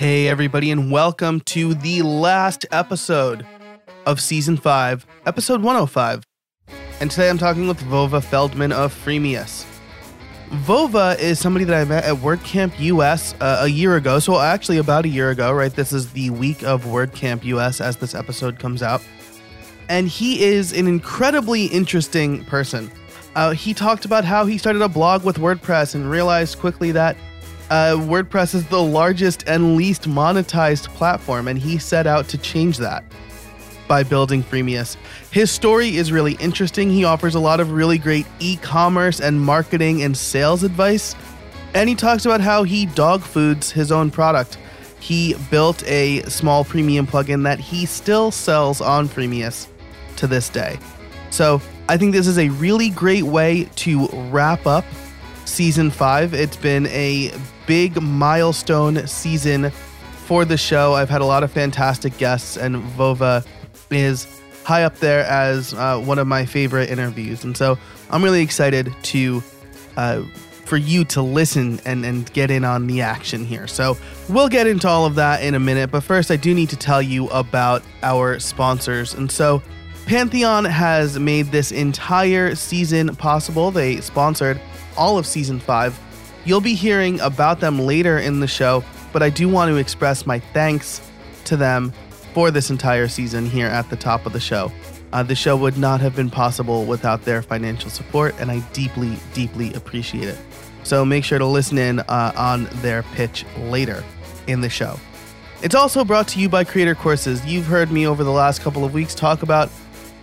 Hey, everybody, and welcome to the last episode of season five, episode 105. And today I'm talking with Vova Feldman of Freemius. Vova is somebody that I met at WordCamp US uh, a year ago. So, actually, about a year ago, right? This is the week of WordCamp US as this episode comes out. And he is an incredibly interesting person. Uh, he talked about how he started a blog with WordPress and realized quickly that uh, WordPress is the largest and least monetized platform, and he set out to change that by building Freemius. His story is really interesting. He offers a lot of really great e commerce and marketing and sales advice. And he talks about how he dog foods his own product. He built a small premium plugin that he still sells on Freemius to this day. So I think this is a really great way to wrap up season five. It's been a big milestone season for the show. I've had a lot of fantastic guests, and Vova is high up there as uh, one of my favorite interviews. And so I'm really excited to. Uh, for you to listen and, and get in on the action here. So, we'll get into all of that in a minute, but first, I do need to tell you about our sponsors. And so, Pantheon has made this entire season possible. They sponsored all of season five. You'll be hearing about them later in the show, but I do want to express my thanks to them for this entire season here at the top of the show. Uh, the show would not have been possible without their financial support, and I deeply, deeply appreciate it. So make sure to listen in uh, on their pitch later in the show. It's also brought to you by Creator Courses. You've heard me over the last couple of weeks talk about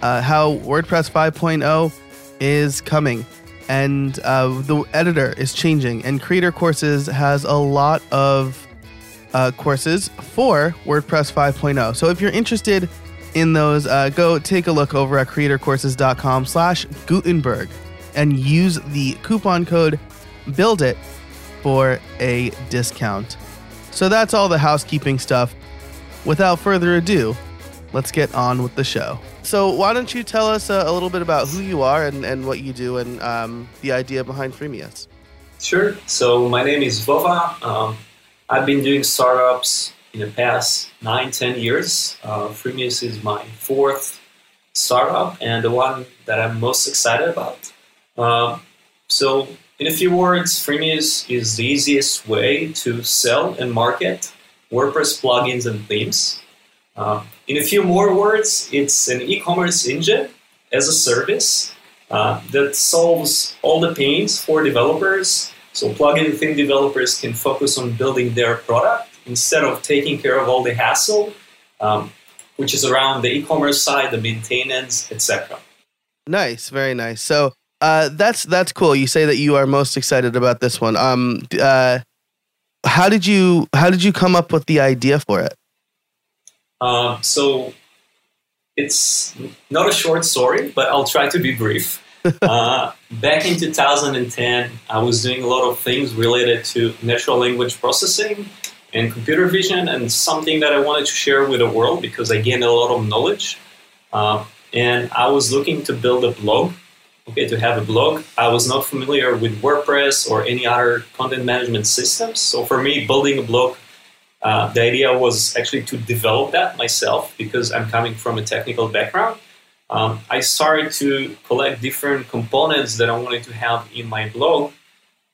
uh, how WordPress 5.0 is coming and uh, the editor is changing, and Creator Courses has a lot of uh, courses for WordPress 5.0. So if you're interested in those, uh, go take a look over at creatorcourses.com slash Gutenberg and use the coupon code BUILD IT for a discount. So that's all the housekeeping stuff. Without further ado, let's get on with the show. So why don't you tell us a, a little bit about who you are and, and what you do and um, the idea behind Freemius? Sure. So my name is Vova. Um, I've been doing startups in the past nine, ten years. Uh, Freemius is my fourth startup and the one that I'm most excited about. Um, so in a few words, Freemius is the easiest way to sell and market WordPress plugins and themes. Uh, in a few more words, it's an e-commerce engine as a service uh, that solves all the pains for developers. So plugin theme developers can focus on building their product instead of taking care of all the hassle, um, which is around the e-commerce side, the maintenance, etc. Nice, very nice. So uh, that's that's cool. You say that you are most excited about this one. Um, uh, how did you how did you come up with the idea for it? Um, so it's not a short story, but I'll try to be brief. uh, back in 2010, I was doing a lot of things related to natural language processing and computer vision, and something that I wanted to share with the world because I gained a lot of knowledge. Uh, and I was looking to build a blog, okay, to have a blog. I was not familiar with WordPress or any other content management systems. So for me, building a blog uh, the idea was actually to develop that myself because I'm coming from a technical background. Um, I started to collect different components that I wanted to have in my blog.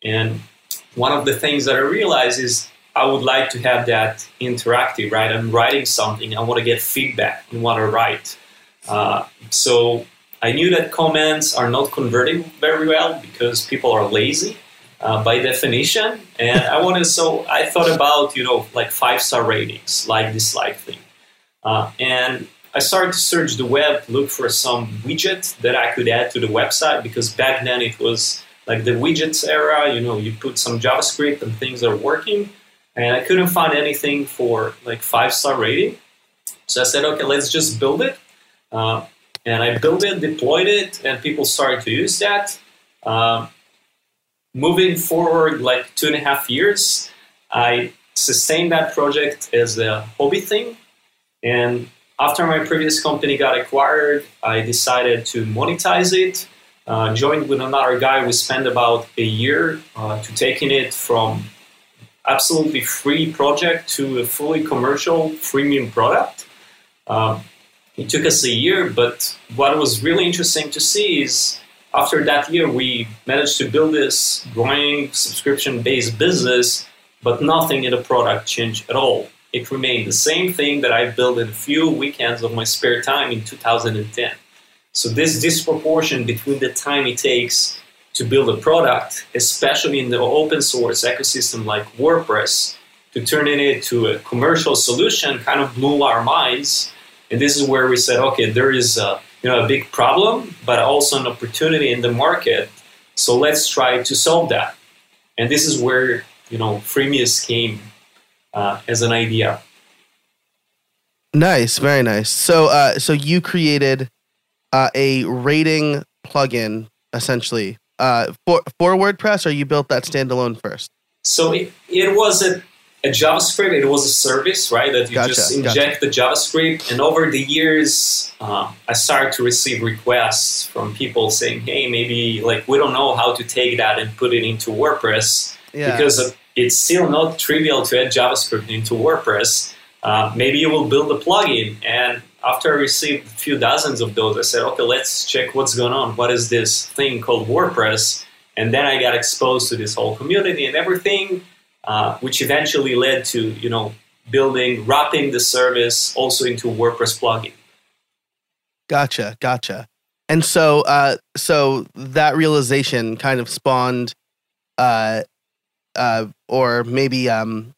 And one of the things that I realized is I would like to have that interactive, right? I'm writing something, I want to get feedback and want to write. Uh, so I knew that comments are not converting very well because people are lazy uh, by definition. And I wanted, so I thought about, you know, like five star ratings, like dislike thing. Uh, and I started to search the web, look for some widget that I could add to the website because back then it was like the widgets era, you know, you put some JavaScript and things are working. And I couldn't find anything for like five star rating. So I said, okay, let's just build it. Uh, and I built it, deployed it, and people started to use that. Um, moving forward like two and a half years, I sustained that project as a hobby thing. And after my previous company got acquired, I decided to monetize it. Uh, joined with another guy, we spent about a year uh, to taking it from absolutely free project to a fully commercial freemium product. Um, it took us a year, but what was really interesting to see is after that year, we managed to build this growing subscription based business, but nothing in the product changed at all. It remained the same thing that I built in a few weekends of my spare time in 2010. So, this disproportion between the time it takes to build a product, especially in the open source ecosystem like WordPress, to turn it into a commercial solution kind of blew our minds. And this is where we said, okay, there is a you know a big problem, but also an opportunity in the market. So let's try to solve that. And this is where you know Freemius came uh, as an idea. Nice, very nice. So, uh, so you created uh, a rating plugin essentially uh, for for WordPress, or you built that standalone first? So it, it was a a JavaScript, it was a service, right? That you gotcha, just inject gotcha. the JavaScript. And over the years, um, I started to receive requests from people saying, hey, maybe like we don't know how to take that and put it into WordPress yeah. because it's still not trivial to add JavaScript into WordPress. Uh, maybe you will build a plugin. And after I received a few dozens of those, I said, okay, let's check what's going on. What is this thing called WordPress? And then I got exposed to this whole community and everything uh, which eventually led to you know building wrapping the service also into WordPress plugin. Gotcha, gotcha. And so, uh, so that realization kind of spawned, uh, uh, or maybe um,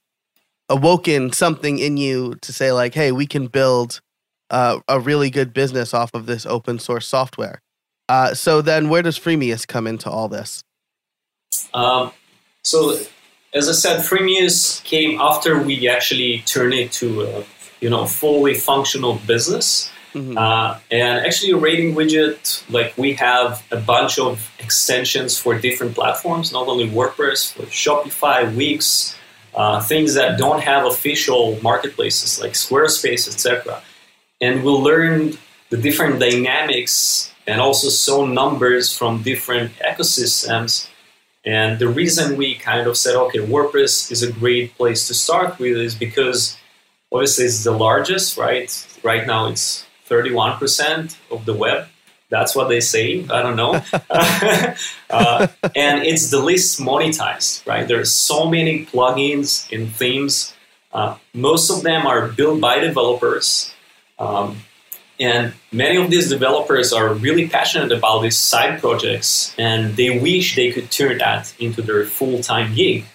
awoken something in you to say like, "Hey, we can build uh, a really good business off of this open source software." Uh, so then, where does Freemius come into all this? Um, so as I said, Freemius came after we actually turned it to a you know fully functional business. Mm-hmm. Uh, and actually, a rating widget, like we have a bunch of extensions for different platforms, not only WordPress, for Shopify, Wix, uh, things that don't have official marketplaces like Squarespace, etc. And we learned the different dynamics and also saw numbers from different ecosystems and the reason we kind of said, okay, WordPress is a great place to start with is because obviously it's the largest, right? Right now it's 31% of the web. That's what they say. I don't know. uh, and it's the least monetized, right? There are so many plugins and themes. Uh, most of them are built by developers. Um, and many of these developers are really passionate about these side projects and they wish they could turn that into their full time gig.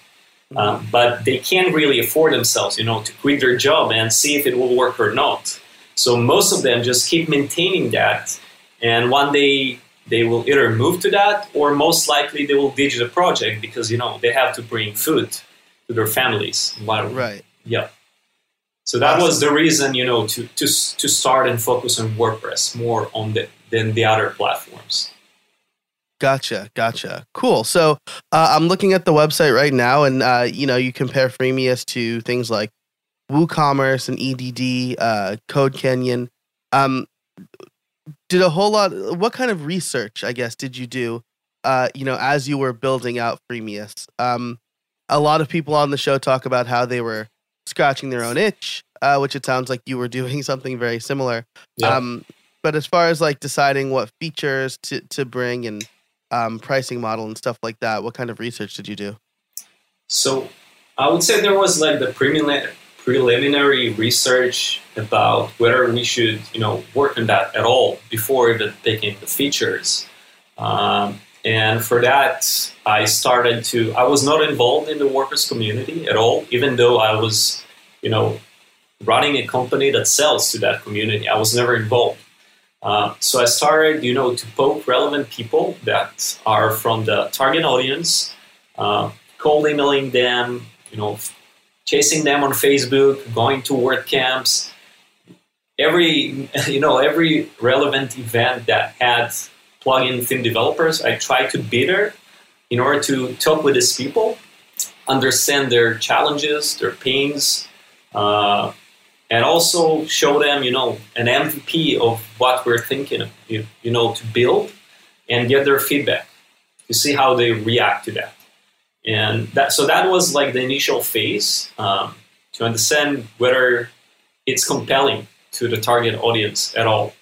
Um, but they can't really afford themselves, you know, to quit their job and see if it will work or not. So most of them just keep maintaining that, and one day they will either move to that, or most likely they will ditch the project because you know they have to bring food to their families. Right. Yeah. So that awesome. was the reason, you know, to, to, to start and focus on WordPress more on the, than the other platforms. Gotcha, gotcha. Cool. So uh, I'm looking at the website right now, and uh, you know, you compare Freemius to things like WooCommerce and EDD, uh, Code Canyon. Um, did a whole lot. What kind of research, I guess, did you do? Uh, you know, as you were building out Freemius, um, a lot of people on the show talk about how they were scratching their own itch, uh, which it sounds like you were doing something very similar. Yeah. Um, but as far as like deciding what features to, to bring and um, pricing model and stuff like that, what kind of research did you do? So I would say there was like the preliminary preliminary research about whether we should, you know, work on that at all before even picking the features. Um, and for that, I started to, I was not involved in the WordPress community at all, even though I was, you know, running a company that sells to that community. I was never involved. Uh, so I started, you know, to poke relevant people that are from the target audience, uh, cold emailing them, you know, chasing them on Facebook, going to WordCamps, every, you know, every relevant event that had plugin theme developers, I try to be there in order to talk with these people, understand their challenges, their pains, uh, and also show them, you know, an MVP of what we're thinking, you, you know, to build and get their feedback to see how they react to that. and that so that was like the initial phase um, to understand whether it's compelling to the target audience at all.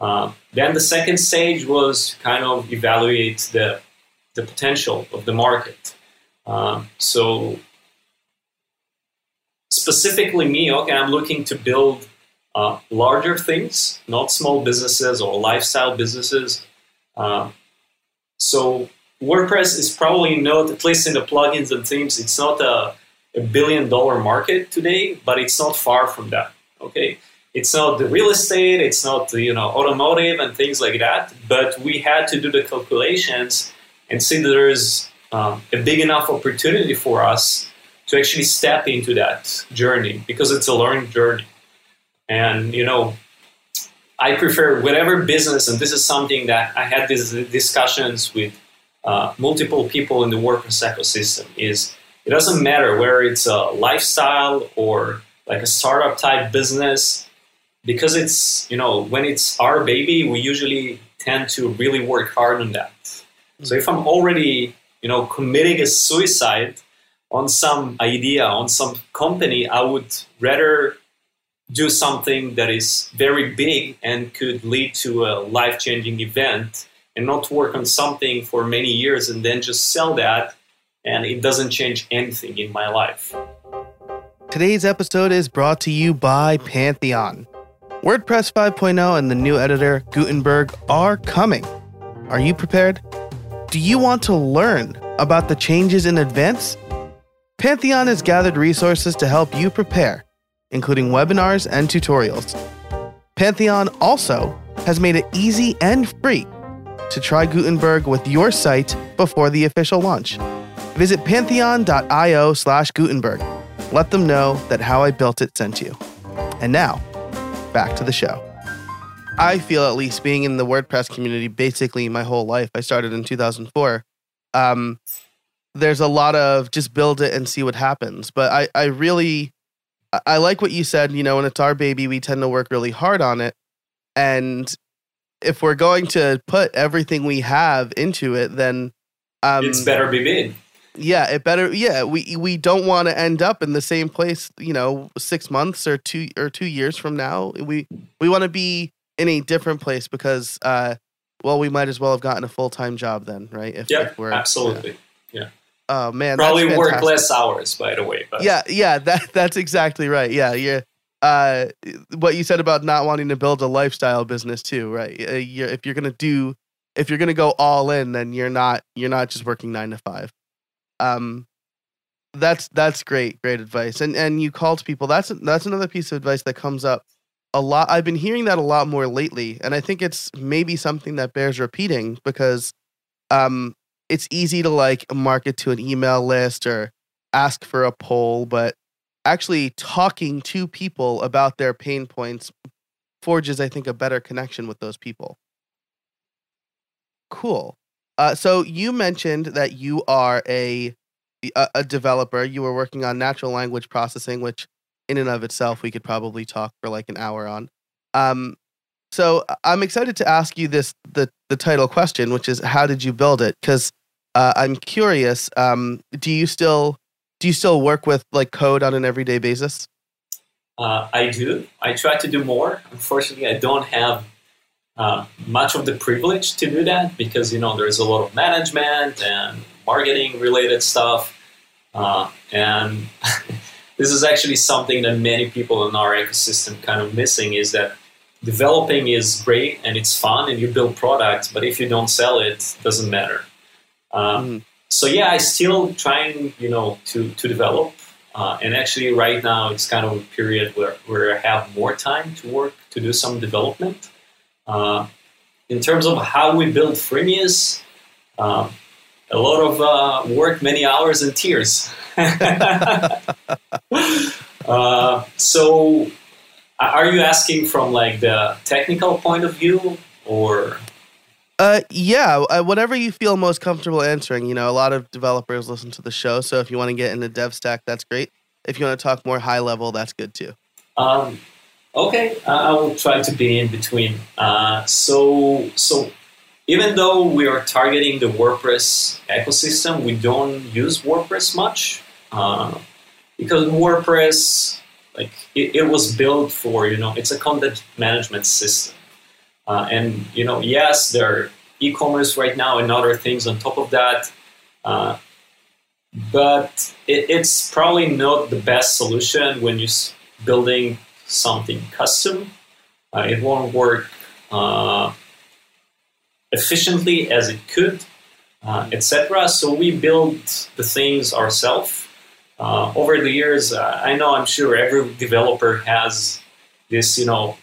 Uh, then the second stage was kind of evaluate the the potential of the market. Um, so specifically me, okay, I'm looking to build uh, larger things, not small businesses or lifestyle businesses. Uh, so WordPress is probably not, at least in the plugins and themes, it's not a, a billion dollar market today, but it's not far from that. Okay, it's not the real estate, it's not the, you know automotive and things like that. But we had to do the calculations and see that there's um, a big enough opportunity for us to actually step into that journey because it's a learning journey. And you know, I prefer whatever business, and this is something that I had these discussions with uh, multiple people in the WordPress ecosystem. Is it doesn't matter whether it's a lifestyle or like a startup type business, because it's you know when it's our baby, we usually tend to really work hard on that. So if I'm already you know committing a suicide on some idea on some company, I would rather do something that is very big and could lead to a life changing event and not work on something for many years and then just sell that and it doesn't change anything in my life. Today's episode is brought to you by Pantheon. WordPress 5.0 and the new editor Gutenberg are coming. Are you prepared? Do you want to learn about the changes in advance? Pantheon has gathered resources to help you prepare including webinars and tutorials. Pantheon also has made it easy and free to try Gutenberg with your site before the official launch. Visit pantheon.io slash Gutenberg. Let them know that How I Built It sent you. And now, back to the show. I feel, at least being in the WordPress community basically my whole life, I started in 2004. Um, there's a lot of just build it and see what happens. But I, I really I like what you said. You know, when it's our baby, we tend to work really hard on it. And if we're going to put everything we have into it, then um, it's better be big. Yeah, it better. Yeah, we we don't want to end up in the same place. You know, six months or two or two years from now. We we want to be in a different place because, uh, well, we might as well have gotten a full time job then, right? If, yeah, if we're, absolutely. Yeah. yeah. Oh man, probably work less hours, by the way. But. Yeah, yeah, that that's exactly right. Yeah, yeah. Uh, what you said about not wanting to build a lifestyle business too, right? Uh, you're, if you're gonna do, if you're gonna go all in, then you're not you're not just working nine to five. Um, that's that's great, great advice. And and you called people. That's that's another piece of advice that comes up a lot. I've been hearing that a lot more lately, and I think it's maybe something that bears repeating because um it's easy to like market to an email list or ask for a poll, but actually talking to people about their pain points forges, I think, a better connection with those people. Cool. Uh, so you mentioned that you are a, a a developer. You were working on natural language processing, which in and of itself we could probably talk for like an hour on. Um, so I'm excited to ask you this the the title question, which is how did you build it? Because uh, I'm curious. Um, do you still do you still work with like code on an everyday basis? Uh, I do. I try to do more. Unfortunately, I don't have uh, much of the privilege to do that because you know there's a lot of management and marketing related stuff, uh, and this is actually something that many people in our ecosystem kind of missing is that developing is great and it's fun and you build products, but if you don't sell it, it doesn't matter. Uh, mm. So yeah, I still trying, you know, to to develop. Uh, and actually, right now it's kind of a period where, where I have more time to work to do some development. Uh, in terms of how we build Freemius, um, a lot of uh, work, many hours, and tears. Uh, so, are you asking from like the technical point of view, or uh, yeah, uh, whatever you feel most comfortable answering. You know, a lot of developers listen to the show, so if you want to get into DevStack, that's great. If you want to talk more high level, that's good too. Um, okay, I will try to be in between. Uh, so, so even though we are targeting the WordPress ecosystem, we don't use WordPress much uh, because WordPress, like it, it, was built for you know it's a content management system, uh, and you know yes there are e-commerce right now and other things on top of that, uh, but it, it's probably not the best solution when you're building something custom. Uh, it won't work uh, efficiently as it could, uh, etc. So we build the things ourselves. Uh, over the years, uh, I know I'm sure every developer has this, you know,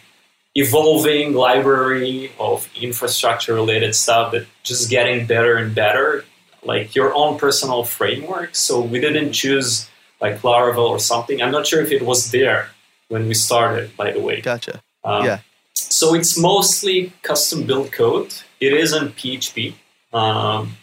evolving library of infrastructure related stuff that just getting better and better, like your own personal framework. So we didn't choose like Laravel or something. I'm not sure if it was there when we started, by the way. Gotcha. Um, yeah. So it's mostly custom built code. It isn't PHP um,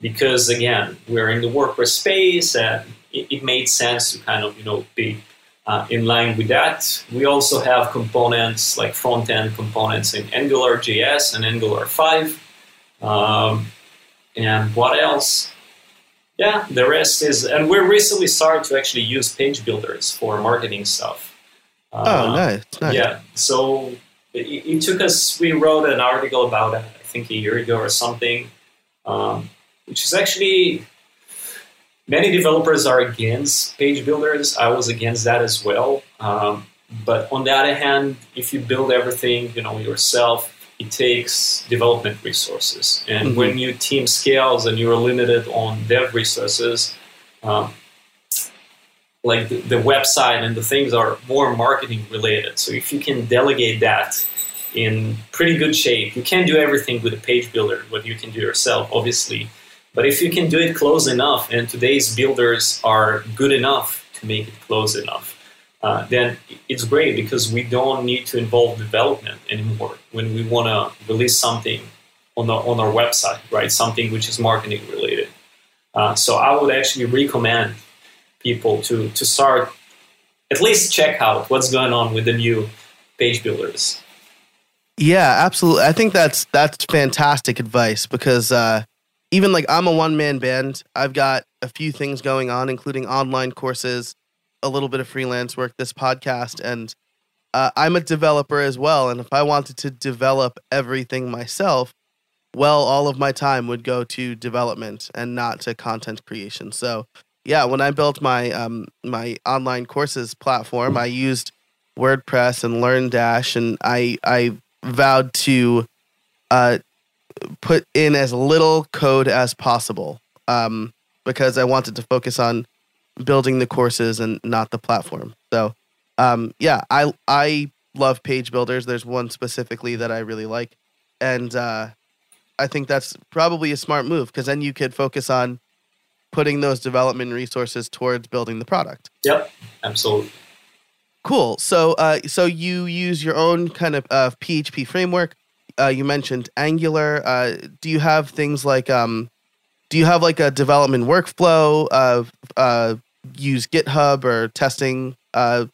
because again we're in the WordPress space and it, it, made sense to kind of you know be uh, in line with that. We also have components like front end components in Angular JS and Angular 5. Um, and what else? Yeah, the rest is, and we recently started to actually use page builders for marketing stuff. Oh, uh, nice, nice. Yeah, so it, it, took us, we wrote an article about it, I think a year ago or something, um, which is actually, many developers are against page builders. I was against that as well. Um, but on the other hand, if you build everything, you know, yourself, it takes development resources. And mm-hmm. when your team scales and you're limited on dev resources, um, like the, the, website and the things are more marketing related. So if you can delegate that in pretty good shape, you can't do everything with a page builder, what you can do yourself, obviously. But if you can do it close enough, and today's builders are good enough to make it close enough, uh, then it's great because we don't need to involve development anymore when we want to release something on, the, on our website, right? Something which is marketing related. Uh, so I would actually recommend people to to start at least check out what's going on with the new page builders. Yeah, absolutely. I think that's that's fantastic advice because uh, even like I'm a one man band. I've got a few things going on, including online courses, a little bit of freelance work, this podcast, and uh, I'm a developer as well. And if I wanted to develop everything myself, well, all of my time would go to development and not to content creation. So yeah, when I built my um, my online courses platform, I used WordPress and LearnDash, and I I vowed to uh, put in as little code as possible um, because I wanted to focus on building the courses and not the platform. So um, yeah, I I love page builders. There's one specifically that I really like, and uh, I think that's probably a smart move because then you could focus on putting those development resources towards building the product. Yep, absolutely. Cool. So, uh, so you use your own kind of uh, PHP framework. Uh, you mentioned Angular. Uh, do you have things like, um, do you have like a development workflow of uh, use GitHub or testing uh,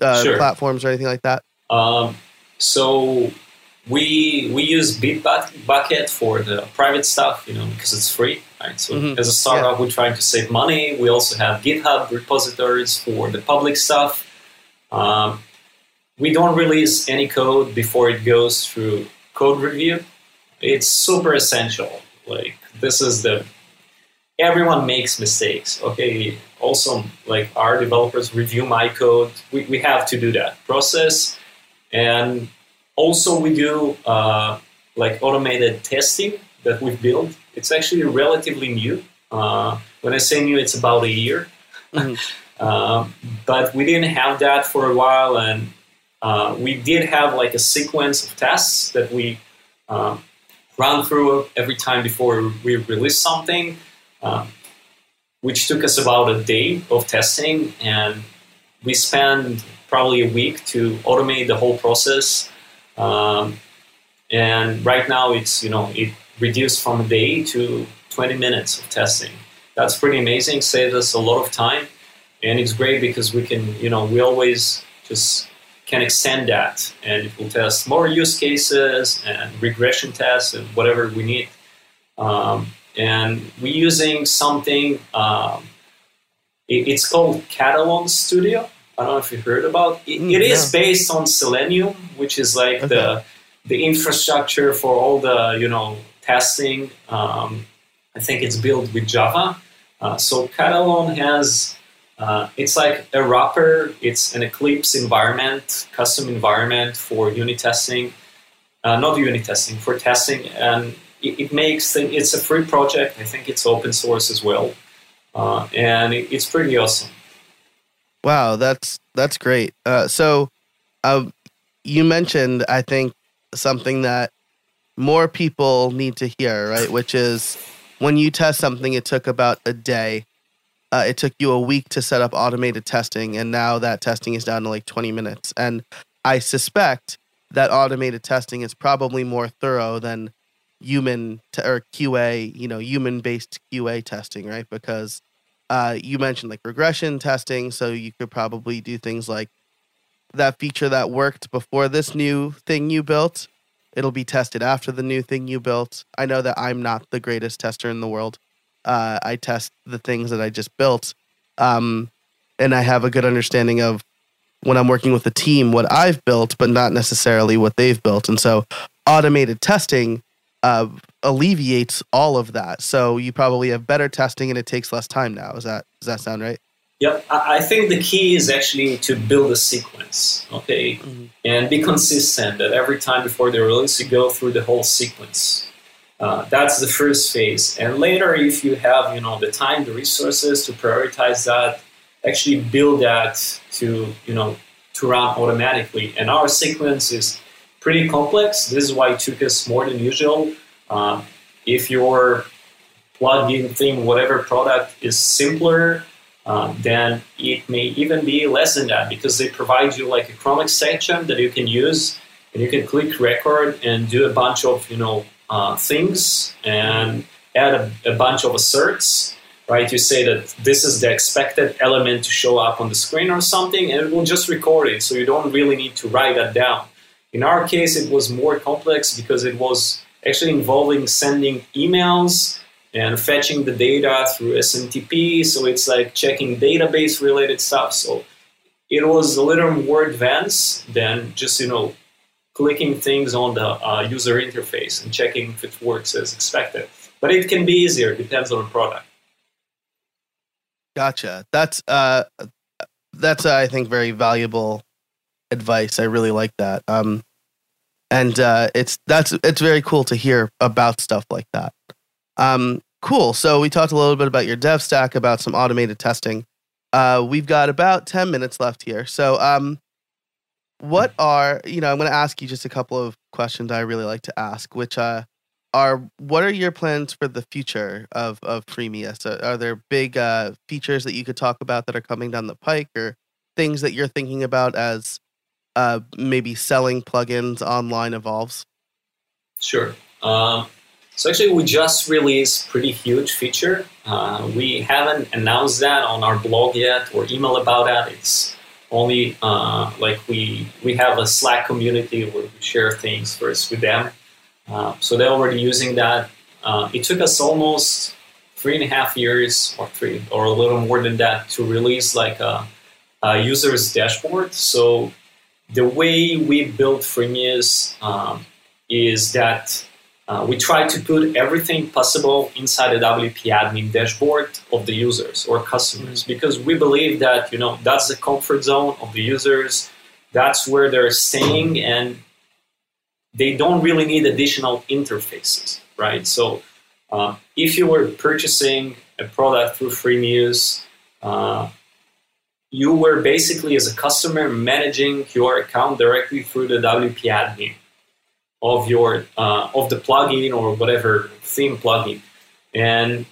sure. platforms or anything like that? Um, so we we use Bitbucket for the private stuff, you know, because it's free. Right? So mm-hmm. as a startup, yeah. we're trying to save money. We also have GitHub repositories for the public stuff. Um, we don't release any code before it goes through code review. It's super essential. Like this is the everyone makes mistakes. Okay. Also, like our developers review my code. We, we have to do that process. And also we do uh, like automated testing that we've built it's actually relatively new. Uh, when I say new, it's about a year. Mm-hmm. uh, but we didn't have that for a while, and uh, we did have like a sequence of tests that we um, run through every time before we release something, um, which took us about a day of testing, and we spent probably a week to automate the whole process. Um, and right now, it's you know it reduced from a day to 20 minutes of testing. That's pretty amazing. Saves us a lot of time, and it's great because we can, you know, we always just can extend that, and it will test more use cases and regression tests and whatever we need. Um, and we're using something. Um, it, it's called Katalon Studio. I don't know if you heard about it. Mm, it is yeah. based on Selenium, which is like Okay. the the infrastructure for all the you know testing. Um, I think it's built with Java. Uh, so Katalon has uh, it's like a wrapper. It's an Eclipse environment, custom environment for unit testing, uh, not unit testing for testing, and it, it makes it's a free project. I think it's open source as well, uh, and it, it's pretty awesome. Wow, that's that's great. Uh, so, uh, you mentioned, I think, something that more people need to hear, right? Which is when you test something, it took about a day. Uh, it took you a week to set up automated testing, and now that testing is down to like 20 minutes. And I suspect that automated testing is probably more thorough than human t- or QA, you know, human based QA testing, right? Because uh, you mentioned like regression testing, so you could probably do things like that feature that worked before this new thing you built. It'll be tested after the new thing you built. I know that I'm not the greatest tester in the world. Uh, I test the things that I just built, um, and I have a good understanding of when I'm working with a team what I've built, but not necessarily what they've built. And so, automated testing uh, alleviates all of that. So you probably have better testing, and it takes less time now. Is that does that sound right? Yep, I think the key is actually to build a sequence, okay, Mhm. and be consistent. That every time before the release, you go through the whole sequence. Uh, that's the first phase, and later, if you have you know the time, the resources to prioritize that, actually build that to you know to run automatically. And our sequence is pretty complex. This is why it took us more than usual. Um, if your plugin thing, whatever product is simpler, um, then it may even be less than that because they provide you like a Chrome extension that you can use and you can click record and do a bunch of you know uh, things and add a, a bunch of asserts right you say that this is the expected element to show up on the screen or something and it will just record it so you don't really need to write that down in our case it was more complex because it was actually involving sending emails and fetching the data through SMTP. So it's like checking database related stuff. So it was a little more advanced than just, you know, clicking things on the uh, user interface and checking if it works as expected. But it can be easier, depends on the product. Gotcha. That's uh, that's uh, I think very valuable advice. I really like that. Um, and uh, it's that's it's very cool to hear about stuff like that. Um, cool. So we talked a little bit about your dev stack, about some automated testing. Uh, we've got about ten minutes left here. So um, what are you know? I'm going to ask you just a couple of questions I really like to ask, which uh, are what are your plans for the future of of Freemius? Are, are there big uh, features that you could talk about that are coming down the pike, or things that you're thinking about as uh, maybe selling plugins online evolves? Sure. Um, so actually, we just released pretty huge feature. Uh, we haven't announced that on our blog yet or email about that. It's only uh, like we we have a Slack community where we share things first with them. Uh, so they're already using that. Uh, it took us almost three and a half years, or three, or a little more than that, to release like a, a user's dashboard. So the way we built Freemius um, is that uh, we try to put everything possible inside the WP admin dashboard of the users or customers because we believe that you know that's the comfort zone of the users. That's where they're staying, and they don't really need additional interfaces, right? So uh, if you were purchasing a product through Freemius, uh, you were basically as a customer managing your account directly through the WP admin of your uh, of the plugin or whatever theme plugin. And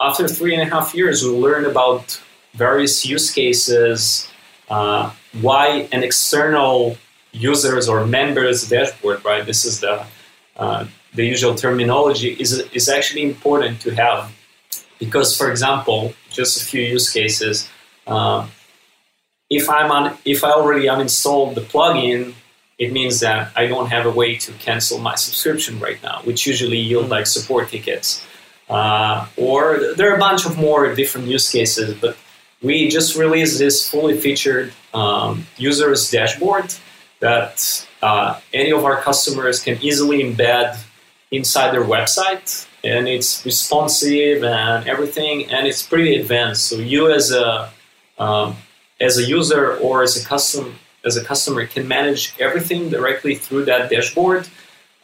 after three and a half years, we learned about various use cases, uh, why an external users or members dashboard, right? This is the uh, the usual terminology is is actually important to have because, for example, just a few use cases. Um, if I'm on, if I already uninstalled the plugin, it means that I don't have a way to cancel my subscription right now, which usually yield like support tickets. Uh, or there are a bunch of more different use cases, but we just released this fully featured um, users dashboard that uh, any of our customers can easily embed inside their website and it's responsive and everything and it's pretty advanced so you as a um, as a user or as a custom as a customer can manage everything directly through that dashboard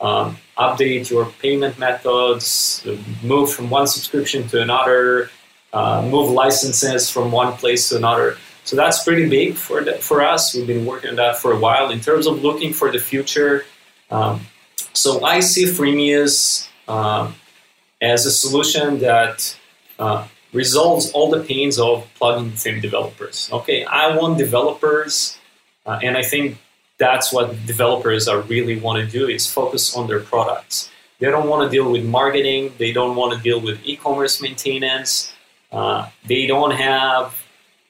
um, update your payment methods move from one subscription to another uh, move licenses from one place to another. So that's pretty big for the, for us. We've been working on that for a while in terms of looking for the future. Um, so i see freemius um, as a solution that uh, resolves all the pains of plugin theme developers. Okay, I want developers, uh, and I think that's what developers are really want to do is focus on their products. They don't want to deal with marketing. They don't want to deal with e-commerce maintenance. Uh, they don't have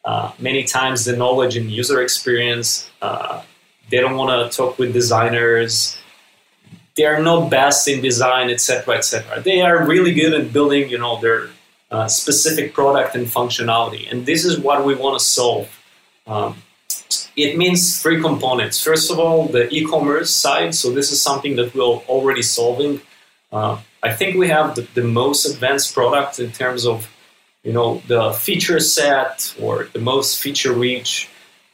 uh, many times the knowledge and user experience. Uh, they don't want to talk with designers they are not best in design, etc., etc. They are really good at building, you know, their uh, specific product and functionality, and this is what we want to solve. Um, it means three components. First of all, the e-commerce side. So this is something that we're already solving. Uh, I think we have the, the most advanced product in terms of, you know, the feature set or the most feature reach,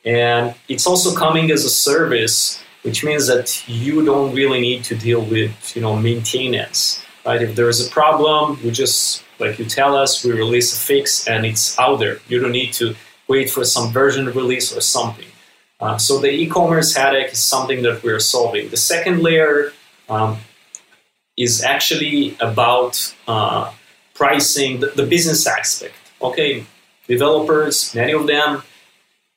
and it's also coming as a service which means that you don't really need to deal with you know maintenance right if there is a problem we just like you tell us we release a fix and it's out there. You don't need to wait for some version release or something. Uh, so the e-commerce headache is something that we're solving. The second layer um, is actually about uh, pricing the, the business aspect. Okay developers many of them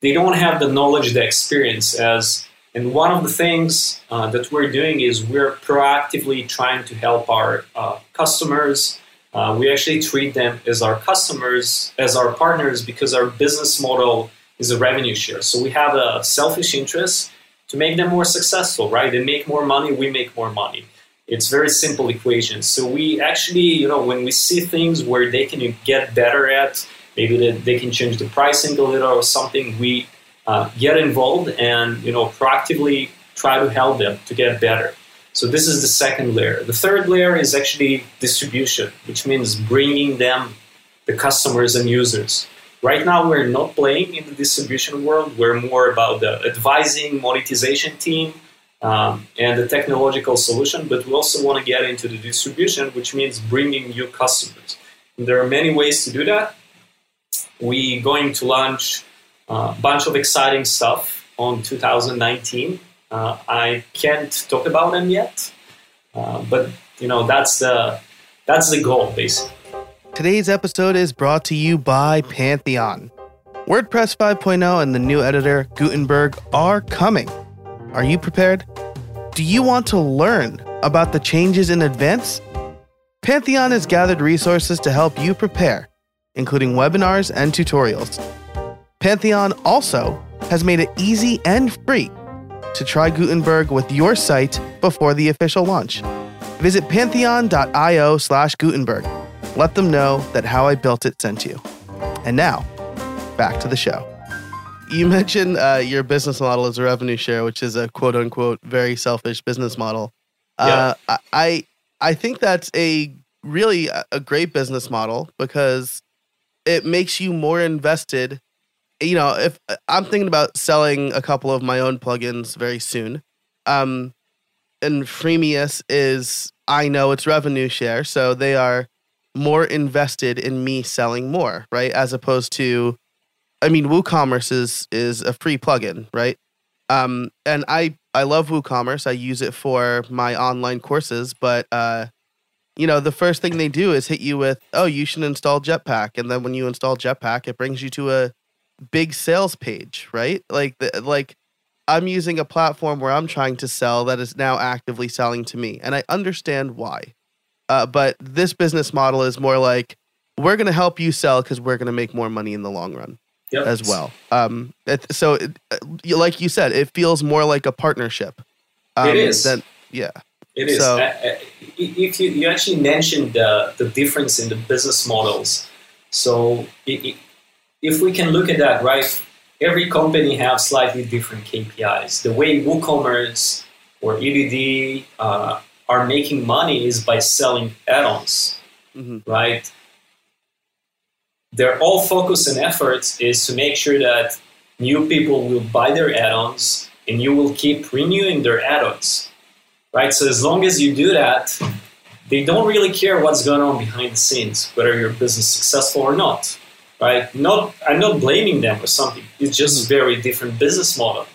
they don't have the knowledge the experience as and one of the things uh, that we're doing is we're proactively trying to help our uh, customers. Uh, we actually treat them as our customers, as our partners, because our business model is a revenue share. So we have a selfish interest to make them more successful, right? They make more money, we make more money. It's very simple equation. So we actually, you know, when we see things where they can get better at, maybe they, they can change the pricing a little or something, we uh, get involved and you know proactively try to help them to get better. So this is the second layer. The third layer is actually distribution, which means bringing them the customers and users. Right now, we're not playing in the distribution world. We're more about the advising monetization team um, and the technological solution, but we also want to get into the distribution, which means bringing new customers. And there are many ways to do that. We're going to launch a bunch of exciting stuff on 2019. Uh, I can't talk about them yet, uh, but you know that's the that's the goal basically. Today's episode is brought to you by Pantheon. WordPress 5.0 and the new editor Gutenberg are coming. Are you prepared? Do you want to learn about the changes in advance? Pantheon has gathered resources to help you prepare, including webinars and tutorials. Pantheon also has made it easy and free to try Gutenberg with your site before the official launch. Visit pantheon.io slash Gutenberg. Let them know that How I Built It sent you. And now, back to the show. You mentioned uh, your business model is a revenue share, which is a quote unquote very selfish business model. Uh, I I think that's a really a great business model because it makes you more invested you know, if uh, I'm thinking about selling a couple of my own plugins very soon, um, and Freemius is I know it's revenue share, so they are more invested in me selling more, right? As opposed to, I mean, WooCommerce is is a free plugin, right? Um, and I I love WooCommerce. I use it for my online courses, but uh, you know, the first thing they do is hit you with, oh, you should install Jetpack, and then when you install Jetpack, it brings you to a big sales page, right? Like the, like I'm using a platform where I'm trying to sell that is now actively selling to me, and I understand why. Uh, but this business model is more like we're going to help you sell because we're going to make more money in the long run. Yep. as well. Um, it, so, it, uh, like you said, it feels more like a partnership. Um, It is. Than, yeah. It is. So- Uh, uh, if you, you actually mentioned the, the difference in the business models. So i- i- if we can look at that, right, every company has slightly different KPIs. The way WooCommerce or EDD uh, are making money is by selling add-ons, hmm right? Their all focus and efforts is to make sure that new people will buy their add-ons and you will keep renewing their add-ons right? So as long as you do that, they don't really care what's going on behind the scenes, whether your business is successful or not, right? Not, I'm not blaming them or something. It's just very different business model,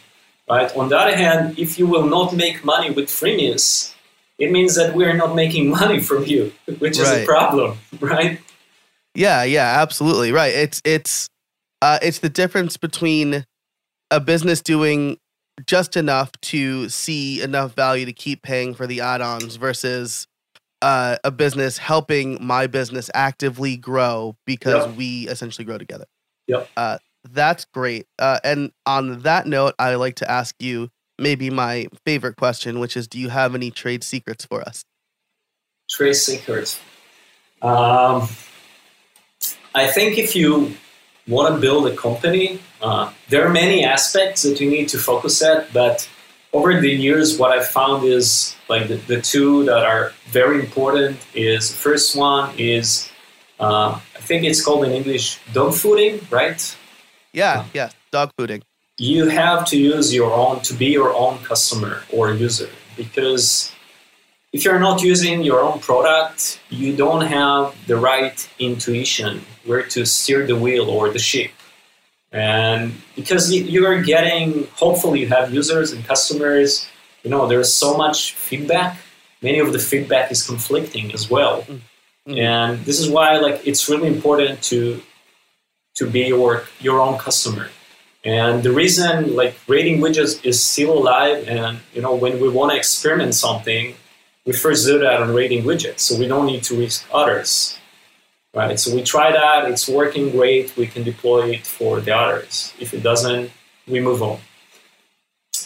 right? On the other hand, if you will not make money with freemius, it means that we're not making money from you, which is Right. a problem, right? Yeah, yeah, absolutely. Right. It's it's uh it's the difference between a business doing just enough to see enough value to keep paying for the add-ons versus uh, a business helping my business actively grow because Yep. we essentially grow together. Yep. Uh, that's great. Uh, and on that note, I like to ask you maybe my favorite question, which is, do you have any trade secrets for us? trade secrets. Um, I think if you want to build a company, uh, there are many aspects that you need to focus at. But over the years, what I've found is like the, the two that are very important is first one is uh, I think it's called in English dog fooding, right? Yeah, yeah, dog fooding. you have to use your own to be your own customer or user because if you're not using your own product you don't have the right intuition where to steer the wheel or the ship and because you- you're getting hopefully you have users and customers you know there's so much feedback. Many of the feedback is conflicting as well. Mhm. and this is why like it's really important to to be your your own customer. And the reason like rating widgets is still alive and you know when we want to experiment something we first do that on rating widgets so we don't need to risk others right? So we try that. It's working great. We can deploy it for the others. If it doesn't we move on.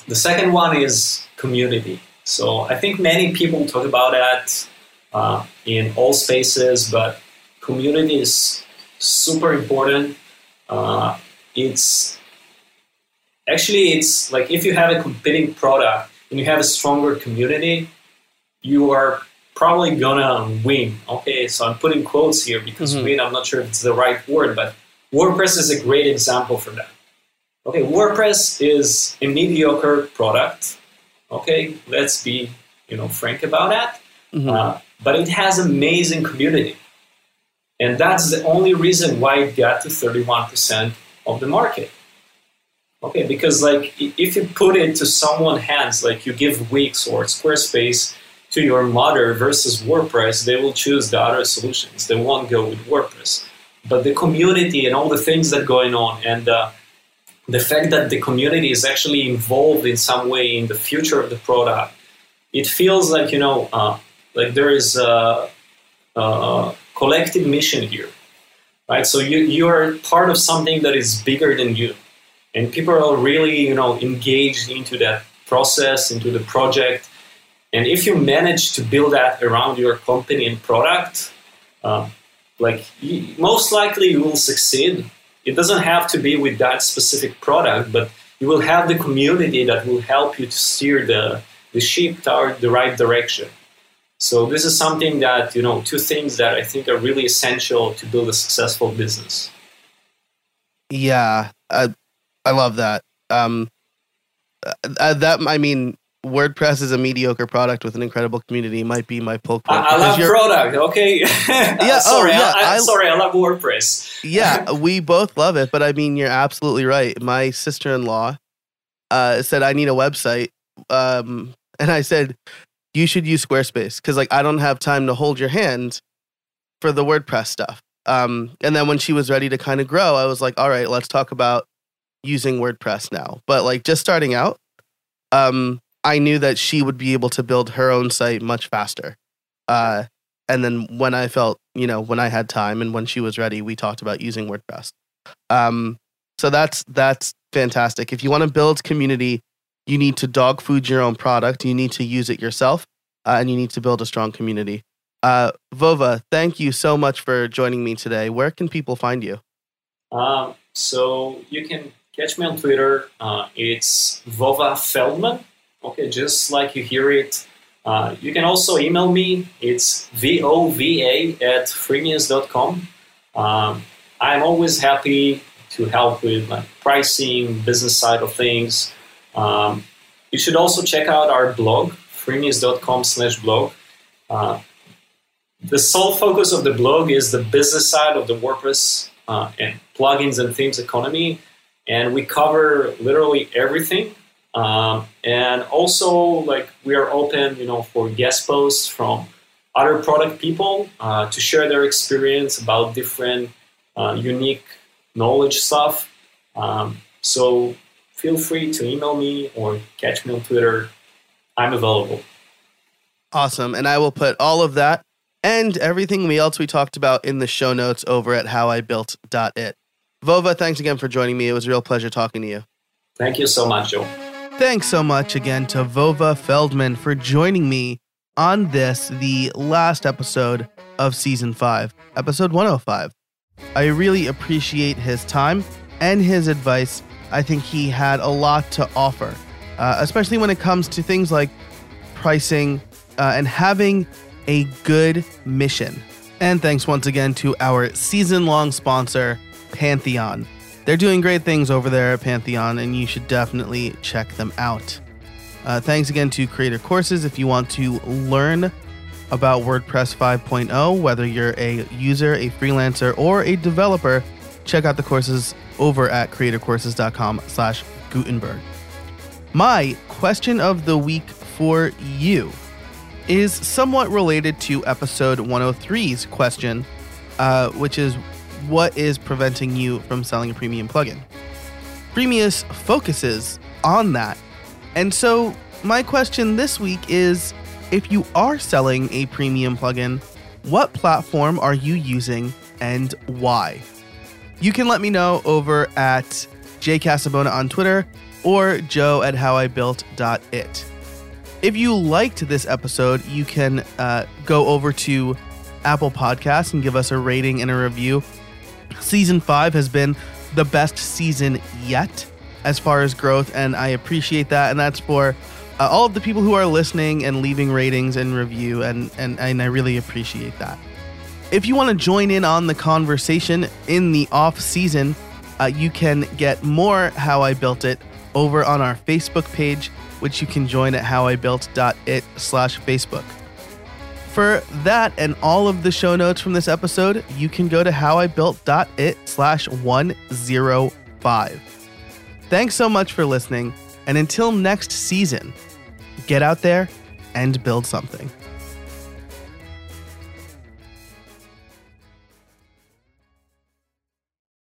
The second one is community. So i think many people talk about that uh, in all spaces but community is super important. Uh, it's actually it's like if you have a competing product and you have a stronger community you are probably gonna win. Okay so i'm putting quotes here because Mhm. win i'm not sure if it's the right word but wordpress is a great example for that. Okay wordpress is a mediocre product. Okay let's be you know frank about that. Mhm. uh, but it has amazing community. And that's the only reason why it got to 31% of the market. Okay because like if you put it to someone's hands like you give wix or squarespace to your mother versus wordpress they will choose the other solutions. They won't go with wordpress. But the community and all the things that are going on and uh, the fact that the community is actually involved in some way in the future of the product it feels like you know uh, like there is a, a collective mission here right? So you, you're part of something that is bigger than you. And people are really you know engaged into that process into the project and if you manage to build that around your company and product uh, like you, most likely you will succeed. It doesn't have to be with that specific product but you will have the community that will help you to steer the, the ship toward the right direction. So this is something that you know two things that i think are really essential to build a successful business. Yeah, I, I love that. Um, uh, that I mean, WordPress is a mediocre product with an incredible community. Might be my pull quote. I, I love product okay yeah oh, sorry yeah, I, I, I- sorry i love wordpress yeah, we both love it, but I mean, you're absolutely right. My sister-in-law uh, said I need a website, um, and I said you should use Squarespace because like I don't have time to hold your hand for the WordPress stuff. Um, and then when she was ready to kind of grow, I was like, all right, let's talk about using WordPress now. But like just starting out, um, I knew that she would be able to build her own site much faster. Uh, and then when I felt, you know, when I had time and when she was ready, we talked about using WordPress. Um, So that's that's fantastic. If you want to build community, you need to dog food your own product. You need to use it yourself, uh, and you need to build a strong community. Uh, Vova, thank you so much for joining me today. Where can people find you? Um, so you can catch me on Twitter. Uh, it's Vova Feldman. Okay, just like you hear it. Uh, you can also email me. It's vova at freemius.com. Um, I'm always happy to help with like pricing, business side of things. Um, you should also check out our blog, freemius.com slash blog. Uh, the sole focus of the blog is the business side of the WordPress uh, and plugins and themes economy, and we cover literally everything. Um, and also, like we are open, you know, for guest posts from other product people uh, to share their experience about different uh, unique knowledge stuff. Um, so feel free to email me or catch me on Twitter. I'm available. Awesome, and I will put all of that and everything we else we talked about in the show notes over at howibuilt.it. Vova, thanks again for joining me. It was a real pleasure talking to you. Thank you so much, Joe. Thanks so much again to Vova Feldman for joining me on this, the last episode of season five, episode 105. I really appreciate his time and his advice. I think he had a lot to offer, uh, especially when it comes to things like pricing uh, and having a good mission. And thanks once again to our season long sponsor, Pantheon. They're doing great things over there at Pantheon, and you should definitely check them out. Uh, thanks again to Creator Courses. If you want to learn about WordPress 5.0, whether you're a user, a freelancer, or a developer, check out the courses over at creatorcourses.com slash Gutenberg. My question of the week for you is somewhat related to episode 103's question, uh, which is what is preventing you from selling a premium plugin? Freemius focuses on that. And so, my question this week is if you are selling a premium plugin, what platform are you using and why? You can let me know over at jcasabona on Twitter or joe at howibuilt.it. If you liked this episode, you can uh, go over to Apple Podcasts and give us a rating and a review. Season 5 has been the best season yet as far as growth, and I appreciate that. And that's for uh, all of the people who are listening and leaving ratings and review, and, and, and I really appreciate that. If you want to join in on the conversation in the off season, uh, you can get more How I Built It over on our Facebook page, which you can join at howibuilt.it slash Facebook. For that and all of the show notes from this episode, you can go to howibuilt.it slash 105. Thanks so much for listening, and until next season, get out there and build something.